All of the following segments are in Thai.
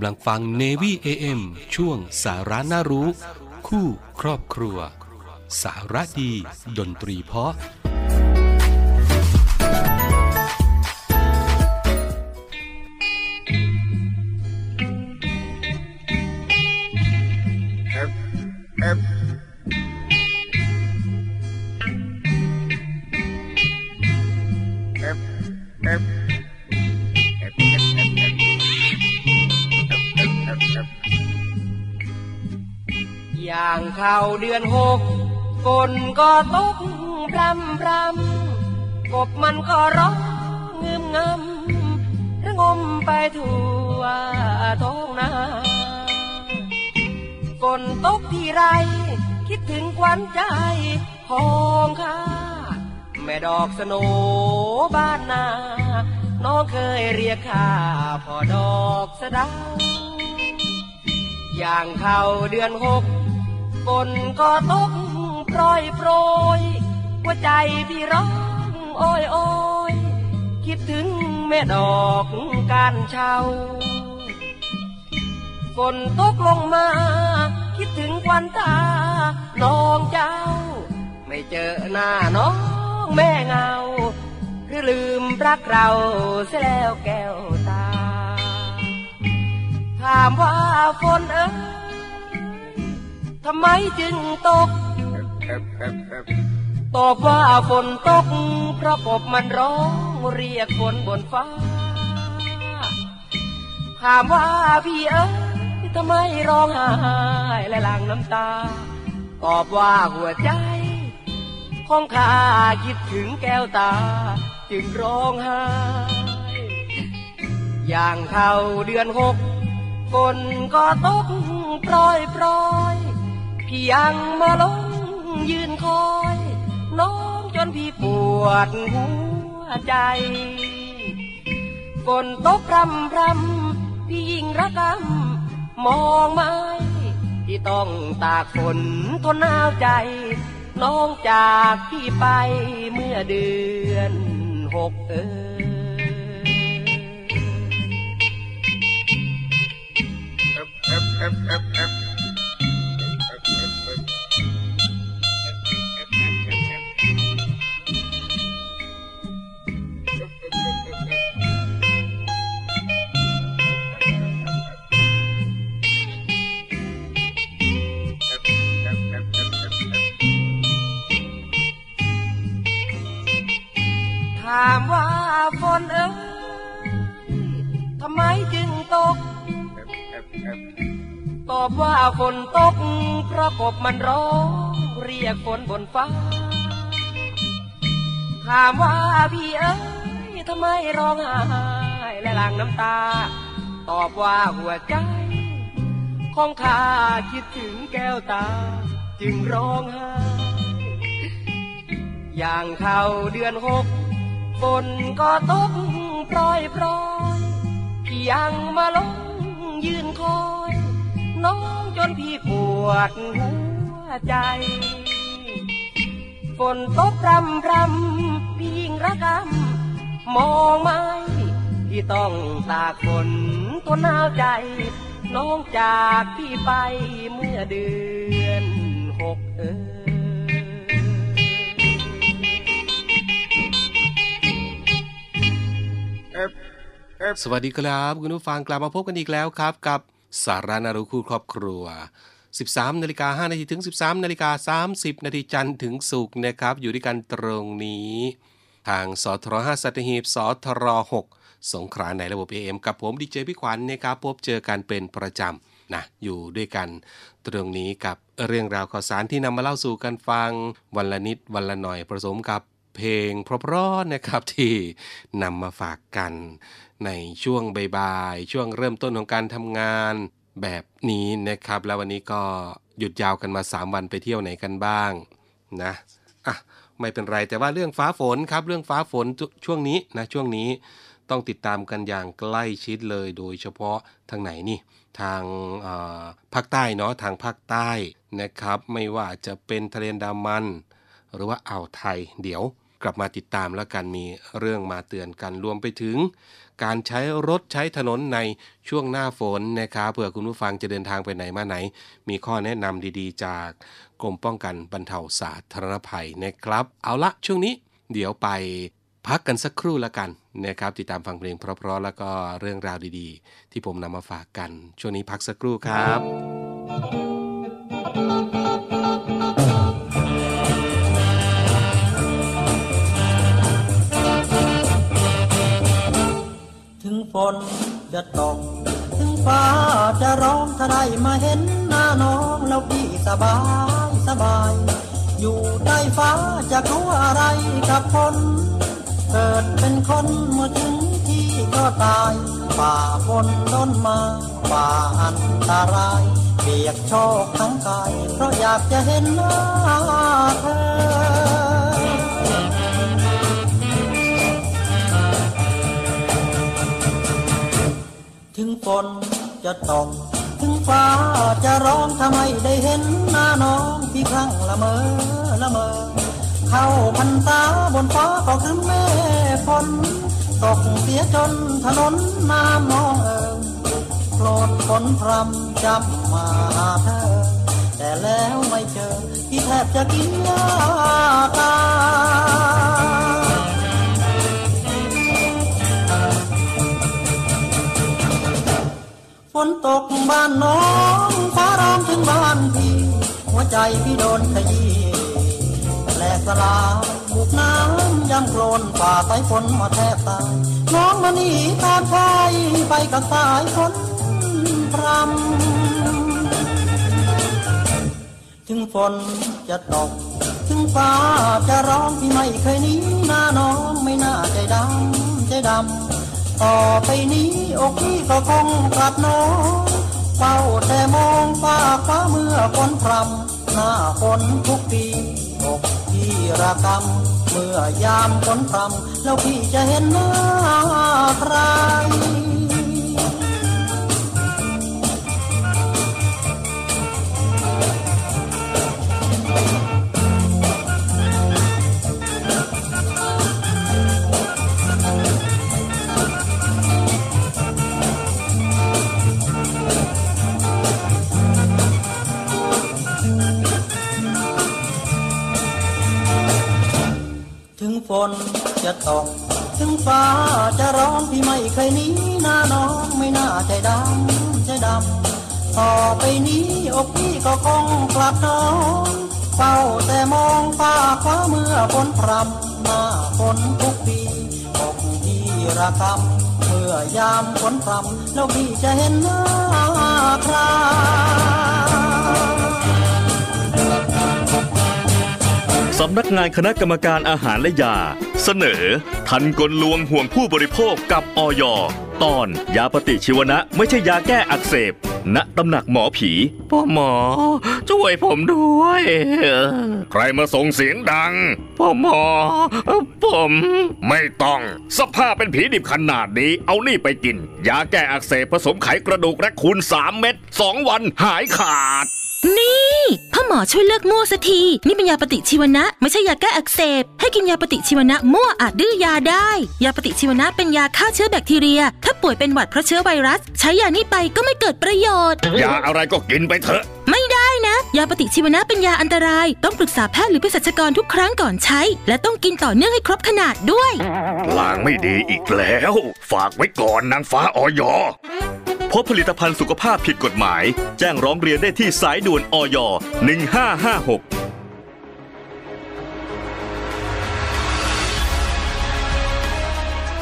กำลังฟัง Navy AM ช่วงสาระน่ารู้ คู่ครอบครัว สาระดี ดนตรีเพราะ อย่างเข้าเดือนหกฝนก็ตกพรำพรำกบมันก็ร้องงึมงำระงมไปทั่วท้องนาฝนตกที่ไร คิดถึงควันใจของข้าแม่ดอกสโนบ้านนา น้องเคยเรียกข้าพอดอกสะดาอย่างเข้าเดือนหก ฝนก็ตกโปรยโปรยหัวใจพี่ร้องโอ้ยโอ้ยคิดถึงแม่ดอกการเช่าฝนตกลงมา คิดถึงควันตา น้องเจ้า ไม่เจอหน้าน้องแม่เงา หรือลืมรักเราเสียแล้วแก้วตา ถามว่าฝนเอ้ย ทำไมจึงตก ตอบว่าฝนตกเพราะกบมันร้องเรียกฝนบนฟ้า ถามว่าพี่เอ้ยทำไมร้องไห้และหลั่งน้ำตา ตอบว่าหัวใจของข้าคิดถึงแก้วตา จึงร้องไห้ อย่างเข้าเดือนหกฝนก็ตกโปรยโปรย พี่ยังมาลงยืนคอยน้องจนพี่ปวดหัวใจฝนตกพรำพรำพี่ยิ่งระกำมองไม้ที่ต้องตากฝนทนหนาวใจ น้องจากพี่ไปเมื่อเดือนหกเออถามว่าฝนเอ้ยทำไมจึงตก ตอบว่าฝนตกเพราะกบมันร้องเรียกฝนบนฟ้า ถามว่าพี่เอ้ยทำไมร้องไห้และหลั่งน้ำตา ตอบว่าหัวใจ ของข้าคิดถึงแก้วตา จึงร้องไห้อย่างเข้าเดือนหก ฝนก็ตกโปรยโปรยพี่ยังมาลงยืนคอย น้องจนพี่ปวดหัวใจ ฝนตกรำรำพี่ยิ่งระกำมองไม้ที่ต้องตากฝนทนหนาวใจ น้องจากพี่ไปเมื่อเดือน สวัสดีครับคุณผู้ฟังกลับมาพบกันอีกแล้วครับ กับสารานารุคู่ครอบครัว 13นาฬิกา5นาทีถึง 13นาฬิกา30นาทีจันทร์ถึงศุกร์นะครับ อยู่ด้วยกันตรงนี้ ทางสทร5สัตหีบสทร6สงขลาในระบบ AM กับผมดีเจพี่ขวัญนะครับ พบเจอกันเป็นประจำนะอยู่ด้วยกันตรงนี้กับเรื่องราวข่าวสารที่นำมาเล่าสู่กันฟังวันละนิดวันละหน่อยผสมกับ เพลงเพราะๆนะครับที่นำมาฝากกันในช่วงบ่ายๆช่วงเริ่มต้นของการทำงานแบบนี้นะครับ แล้ววันนี้ก็หยุดยาวกันมา 3 วันไปเที่ยวไหนกันบ้างนะอะไม่เป็นไรแต่ว่าเรื่องฟ้าฝนครับ เรื่องฟ้าฝนช่วงนี้นะช่วงนี้ต้องติดตามกันอย่างใกล้ชิดเลยโดยเฉพาะทางไหนนี่ทางภาคใต้เนาะทางภาคใต้นะครับ ไม่ว่าจะเป็นทะเลอันดามัน หรือว่าอ่าวไทย เดี๋ยว กลับมาติดตามแล้วกันมีเรื่องมาเตือนกันรวมไปถึง การใช้รถใช้ถนนในช่วงหน้าฝนนะครับเผื่อคุณผู้ฟังจะเดินทางไปไหนมาไหน มีข้อแนะนำดีๆ จากกรมป้องกันบรรเทาสาธารณภัยนะครับ เอาละช่วงนี้ เดี๋ยวไปพักกันสักครู่แล้วกันนะครับติดตามฟังเพลงเพราะๆแล้วก็เรื่องราวดีๆ ที่ผมนำมาฝากกัน ช่วงนี้พักสักครู่ครับ ฝนจะตก ถึงฟ้าจะร้องถ้าได้มาเห็นหน้าน้องแล้วพี่สบายสบาย อยู่ใต้ฟ้าจะกลัวอะไรกับฝนเกิดเป็นคนเมื่อถึงที่ก็ตายฝ่าฝนต้นมาฝ่าอันตรายเปียกโชกทั้งกายเพราะอยากจะเห็นหน้าเธอ ถึงฝนจะตกถึงฟ้าจะร้องทำไมได้เห็นหน้าน้องพี่ครั้งละเมอละเมอ เข้าพันตาบนฟ้าก็คือแม่ฝนตกเสียจนถนนน้ำมองเอิงโกรธฝนพรำจำมาหาเธอ แต่แล้วไม่เจอพี่แทบจะกินยาตา ฝนตกบ้านน้องฟ้าร้องถึงบ้านพี่หัวใจพี่โดนขยี้แหลกสลายบุกน้ำยังโคลนฝ่าสายฝนมาแทบตายน้องมานีตามชายไปกับสายฝนพรำถึงฝนจะตก ถึงฟ้าจะร้องพี่ไม่เคยหนีหน้าน้องไม่น่าใจดำใจดำ ต่อไปนี้อกพี่ก็คงกลับน้องเฝ้าแต่มองฟ้าฟ้าเมื่อฝนพรำหน้าฝนทุกปีอกพี่ระกำเมื่อยามฝนพรำแล้วพี่จะเห็นหน้าใคร ตก ถึงฟ้าจะร้องพี่ไม่เคยหนีหน้าน้องไม่น่าใจดำใจดำต่อไปนี้อกพี่ก็คงกลับน้องเฝ้าแต่มองฟ้าฟ้าเมื่อฝนพรำหน้าฝนทุกปีอกพี่ระกำเมื่อยามฝนพรำแล้วพี่จะเห็นหน้าใคร สำนักงานคณะกรรมการอาหารและยา เสนอ ทันกลลวงห่วงผู้บริโภคกับออย ตอน ยาปฏิชีวนะไม่ใช่ยาแก้อักเสบ ณตำหนักหมอผีพ่อหมอ ช่วยผมด้วย ใครมาส่งเสียงดัง พ่อหมอ ผมไม่ต้อง สภาพเป็นผีดิบขนาดนี้ เอานี่ไปกิน ยาแก้อักเสบผสมไขกระดูกและคูณ 3 เม็ด2วันหายขาด นี่พ่อหมอช่วยเลิกมั่วสักที นี่เป็นยาปฏิชีวนะ ไม่ใช่ยาแก้อักเสบ ให้กินยาปฏิชีวนะมั่วอาจดื้อยาได้ ยาปฏิชีวนะเป็นยาฆ่าเชื้อแบคทีเรีย ถ้าป่วยเป็นหวัดเพราะเชื้อไวรัส ใช้ยานี้ไปก็ไม่เกิดประโยชน์ ยาอะไรก็กินไปเถอะ ไม่ได้นะ ยาปฏิชีวนะเป็นยาอันตราย ต้องปรึกษาแพทย์หรือเภสัชกรทุกครั้งก่อนใช้ และต้องกินต่อเนื่องให้ครบขนาดด้วย ลางไม่ดีอีกแล้ว ฝากไว้ก่อนนางฟ้าออย พบผลิตภัณฑ์สุขภาพผิดกฎหมาย แจ้งร้องเรียนได้ที่สายด่วนออย 1556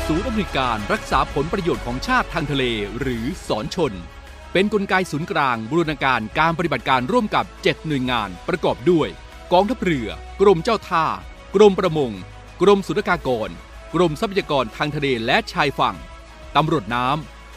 ศูนย์อำนวยการรักษาผลประโยชน์ของชาติทางทะเลหรือสอนชน เป็นนกลไกศูนย์กลางบูรณาการการปฏิบัติการร่วมกับ 7 หน่วยงานประกอบด้วย กองทัพเรือ กรมเจ้าท่า กรมประมง กรมสุรากากร กรมทรัพยากรทางทะเลและชายฝั่ง ตำรวจน้ำ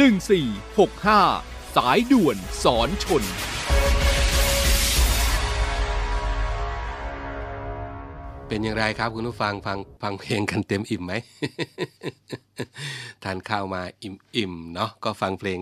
1465 สายด่วนสอนชน เป็นอย่างไรครับคุณผู้ฟังฟังฟังเพลงกันเต็มอิ่มไหม ทานข้าวมาอิ่มอิ่มเนาะก็ฟังเพลง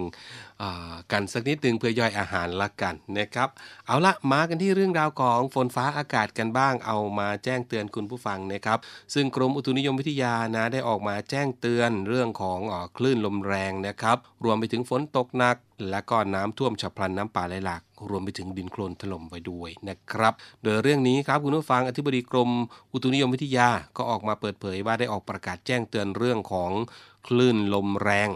กันสักนิดนึงเพื่อย่อยอาหารละกันนะครับ เอาละมากันที่เรื่องราวของฝนฟ้าอากาศกันบ้าง เอามาแจ้งเตือนคุณผู้ฟังนะครับ ซึ่งกรมอุตุนิยมวิทยานะได้ออกมาแจ้งเตือนเรื่องของอคลื่นลมแรงนะครับ รวมไปถึงฝนตกหนัก และก็น้ำท่วมฉับพลันน้ำป่าไหลหลากรวมไปถึงดินโคลนถล่มไว้ด้วยนะครับ โดยเรื่องนี้ครับคุณผู้ฟังอธิบดีกรมอุตุนิยมวิทยาก็ออกมาเปิดเผยว่าได้ออกประกาศแจ้งเตือนเรื่องของคลื่นลมแรง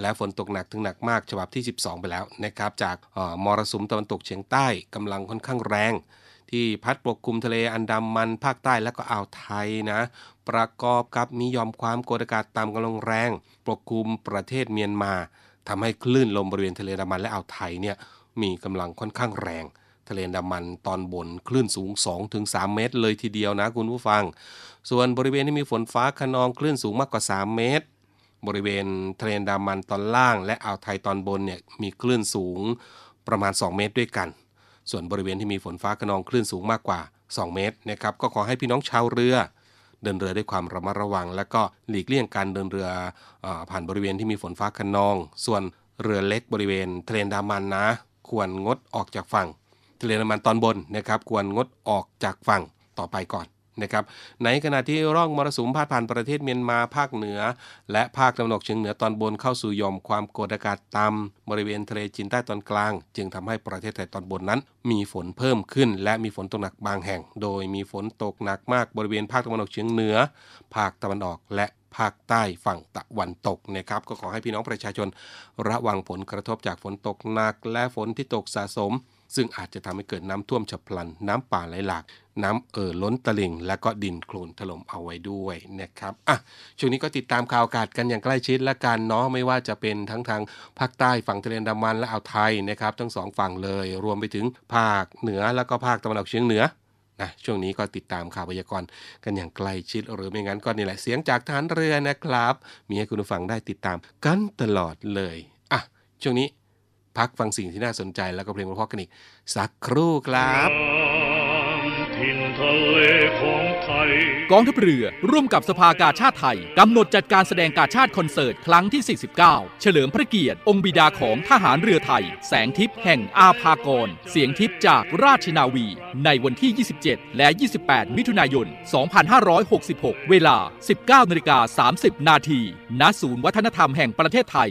และฝนตกหนักถึงหนักมากฉบับที่ 12 ไปแล้วนะครับจากออมรสุมตะวันตกเฉียงใต้กำลังค่อนข้างแรง ที่พัดปกคลุมทะเลอันดามันภาคใต้และก็อ่าวไทยนะประกอบกับมียอมความกดอากาศต่ำกำลังแรง ปกคลุมประเทศเมียนมาทำให้คลื่นลมบริเวณทะเลอันดามันและอ่าวไทยเนี่ยมีกำลังค่อนข้างแรงทะเลอันดามันตอนบนคลื่นสูง 2-3 เมตร เลยทีเดียวนะคุณผู้ฟัง ส่วนบริเวณที่มีฝนฟ้าขนองคลื่นสูงมากกว่า 3 เมตร บริเวณทะเลอันดามันตอนล่าง และอ่าวไทยตอนบนเนี่ยมีคลื่นสูงประมาณ 2 เมตรด้วยกัน ส่วนบริเวณที่มีฝนฟ้าขนองคลื่นสูงมากกว่า 2 เมตรนะครับก็ขอให้พี่น้องชาวเรือ เดินเรือด้วยความระมัดระวัง และก็หลีกเลี่ยงการเดินเรืออผ่านบริเวณที่มีฝนฟ้าขนอง ส่วนเรือเล็กบริเวณทะเลอันดามันนะ ควรงดออกจากฝั่งทะเลอันดามันตอนบนนะครับควรงดออกจากฝั่งต่อไปก่อน นะครับในขณะที่ร่องมรสุมพาดผ่านประเทศเมียนมาภาคเหนือ และภาคตะวันออกเฉียงเหนือตอนบนเข้าสู่ย่อมความกดอากาศต่ำบริเวณทะเลจีนใต้ตอนกลาง จึงทำให้ประเทศไทยตอนบนนั้น มีฝนเพิ่มขึ้น และมีฝนตกหนักบางแห่ง โดยมีฝนตกหนักมากบริเวณภาคตะวันออกเฉียงเหนือ ภาคตะวันออกและภาคใต้ฝั่งตะวันตกนะครับ ก็ขอให้พี่น้องประชาชน ระวังผลกระทบจากฝนตกหนักและฝนที่ตกสะสม ซึ่งอาจจะทำให้เกิดน้ำท่วมฉับพลัน น้ำป่าไหลหลาก น้ำเอ่อล้นตลิ่ง และก็ดินโคลนถล่มเอาไว้ด้วยนะครับอะช่วงนี้ก็ติดตามข่าวอากาศกันอย่างใกล้ชิดและกันเนาะไม่ว่าจะเป็นทั้งทางภาคใต้ฝั่งทะเลนดามันและอ่าวไทยนะครับ ทั้งสองฝั่งเลย รวมไปถึงภาคเหนือแล้วก็ภาคตะวันออกเฉียงเหนือนะช่วงนี้ก็ติดตามข่าวพยากรณ์กันอย่างใกล้ชิด หรือไม่งั้นก็นี่แหละเสียงจากทหารเรือนะครับ มีให้คุณผู้ฟังได้ติดตามกันตลอดเลยอะช่วงนี้ พักฟังสิ่งที่น่าสนใจแล้วก็เพลงเพราะๆกันอีกสักครู่ครับถิ่นทะเลของไทยกองทัพเรือร่วมกับสภากาชาติไทย กำหนดจัดการแสดงกาชาติคอนเสิร์ตครั้งที่ 49 เฉลิมพระเกียรติ องค์บิดาของทหารเรือไทย แสงทิพย์แห่งอาภากร เสียงทิพย์จากราชนาวี ในวันที่ 27 และ 28 มิถุนายน 2566 เวลา 19นาฬิกา30 นาทีณศูนย์วัฒนธรรมแห่งประเทศไทย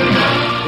5683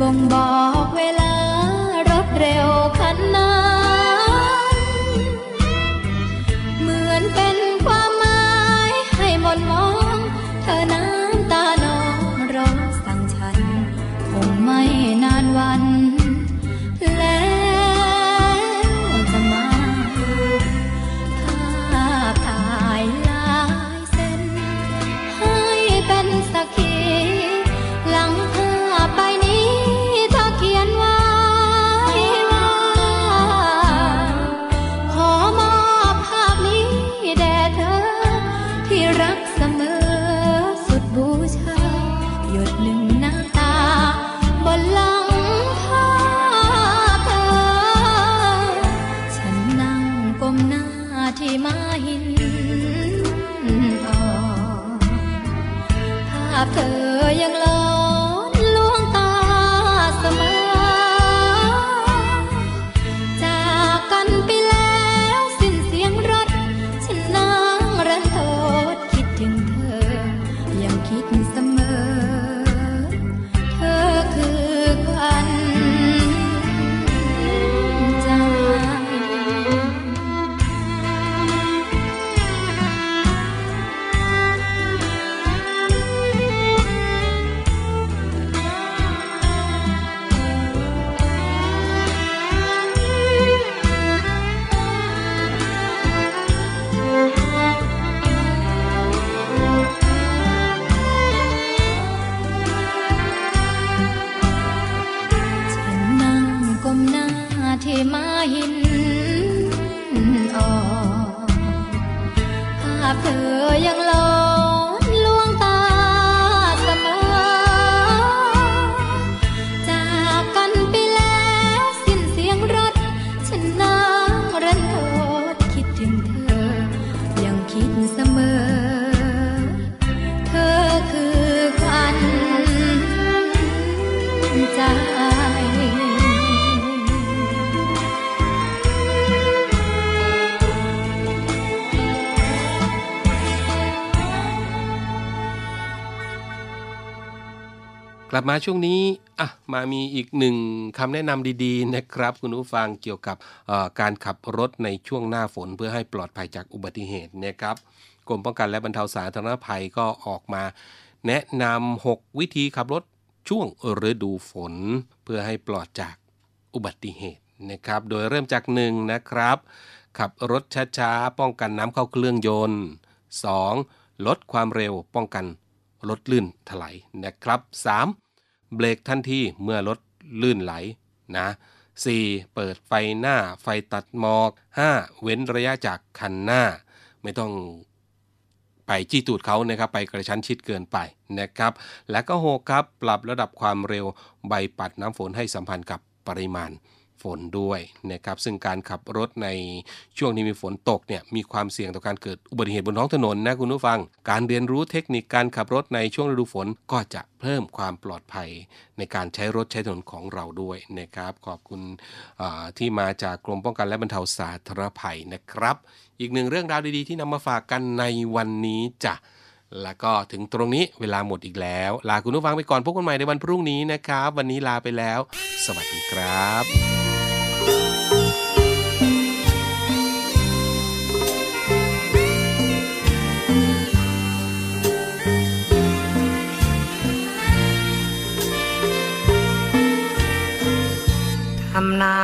บ่ง ยังหลอ ลับมาช่วงนี้อะมามีอีกหนึ่งคำแนะนำดีๆนะครับ คุณผู้ฟังเกี่ยวกับการขับรถในช่วงหน้าฝนเพื่อให้ปลอดภัยจากอุบัติเหตุนะครับกรมป้องกันและบรรเทาสาธารณภัยก็ออกมา แนะนำ 6 วิธีขับรถช่วงฤดูฝน เพื่อให้ปลอดจากอุบัติเหตุนะครับ โดยเริ่มจากหนึ่งนะครับ ขับรถช้าๆ ป้องกันน้ำเข้าเครื่องยนต์ 2. ลดความเร็วป้องกันรถลื่นถลายนะครับ 3. เบรกทันทีเมื่อรถลื่นไหลนะ 4. เปิดไฟหน้าไฟตัดหมอก 5. เว้นระยะจากคันหน้า ไม่ต้องไปจี้ตูดเขานะครับไปกระชั้นชิดเกินไปนะครับ และก็ 6 ครับ ปรับระดับความเร็วใบปัดน้ำฝนให้สัมพันธ์กับปริมาณ นด้วยนะครับซึ่งการขับรถในช่วงที่มีฝนตกเนี่ยมีความเสี่ยงต่อการเกิดอุบัติเหตุบนท้องถนนนะคุณผู้ฟัง การเรียนรู้เทคนิคการขับรถในช่วงฤดูฝนก็จะเพิ่มความปลอดภัยในการใช้รถใช้ถนนของเราด้วยนะครับ ขอบคุณที่มาจากกรมป้องกันและบรรเทาสาธารณภัยนะครับ อีกหนึ่งเรื่องราวดีๆที่นำมาฝากกันในวันนี้จ้ะ แล้วก็ถึงตรงนี้เวลาหมดอีกแล้ว ลาคุณผู้ฟังไปก่อนพบกันใหม่ในวันพรุ่งนี้นะครับ วันนี้ลาไปแล้ว สวัสดีครับทำนา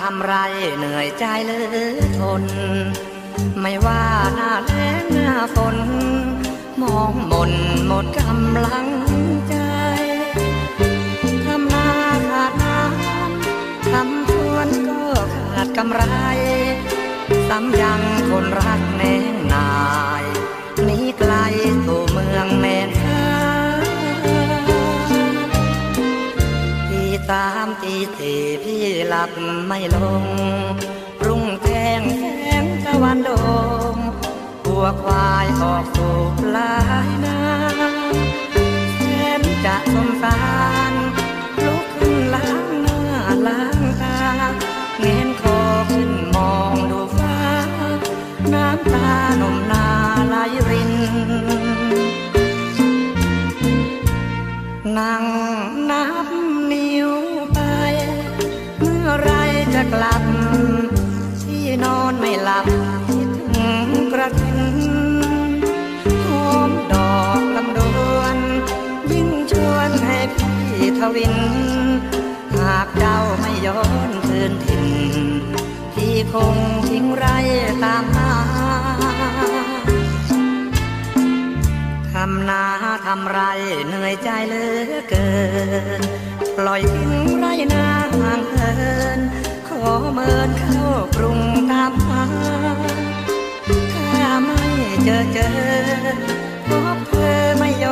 ทำไรเหนื่อยใจเหลือทน ไม่ว่าหน้าแล้งหน้าฝน มองมนหมดกำลังใจทำนาขาดน้ำทำสวนก็ขาดกำไรซ้ำยังคนรักแน่งนายหนีไกลสู่เมืองแม่นฟ้าตีสามตีสี่พี่หลับไม่ลง รุ่งแทงแสงตะวันโดง ตัวควายออกสู่ลายนาแสนจะสงสารลุกขึ้นล้างหน้าล้างตาเงนคอขึ้นมองดูฟ้า น้ำตาหนุ่ม ทวิน หากเจ้าไม่ย้อนคืนถิ่นพี่คงทิ้งไรตามหาทำนาทำไรเหนื่อยใจเหลือเกิน ปล่อยทิ้งไรนาห่างเหิน ขอเมินเข้ากรุงตามหาถ้าไม่เจอเจอพบเธอไม่ย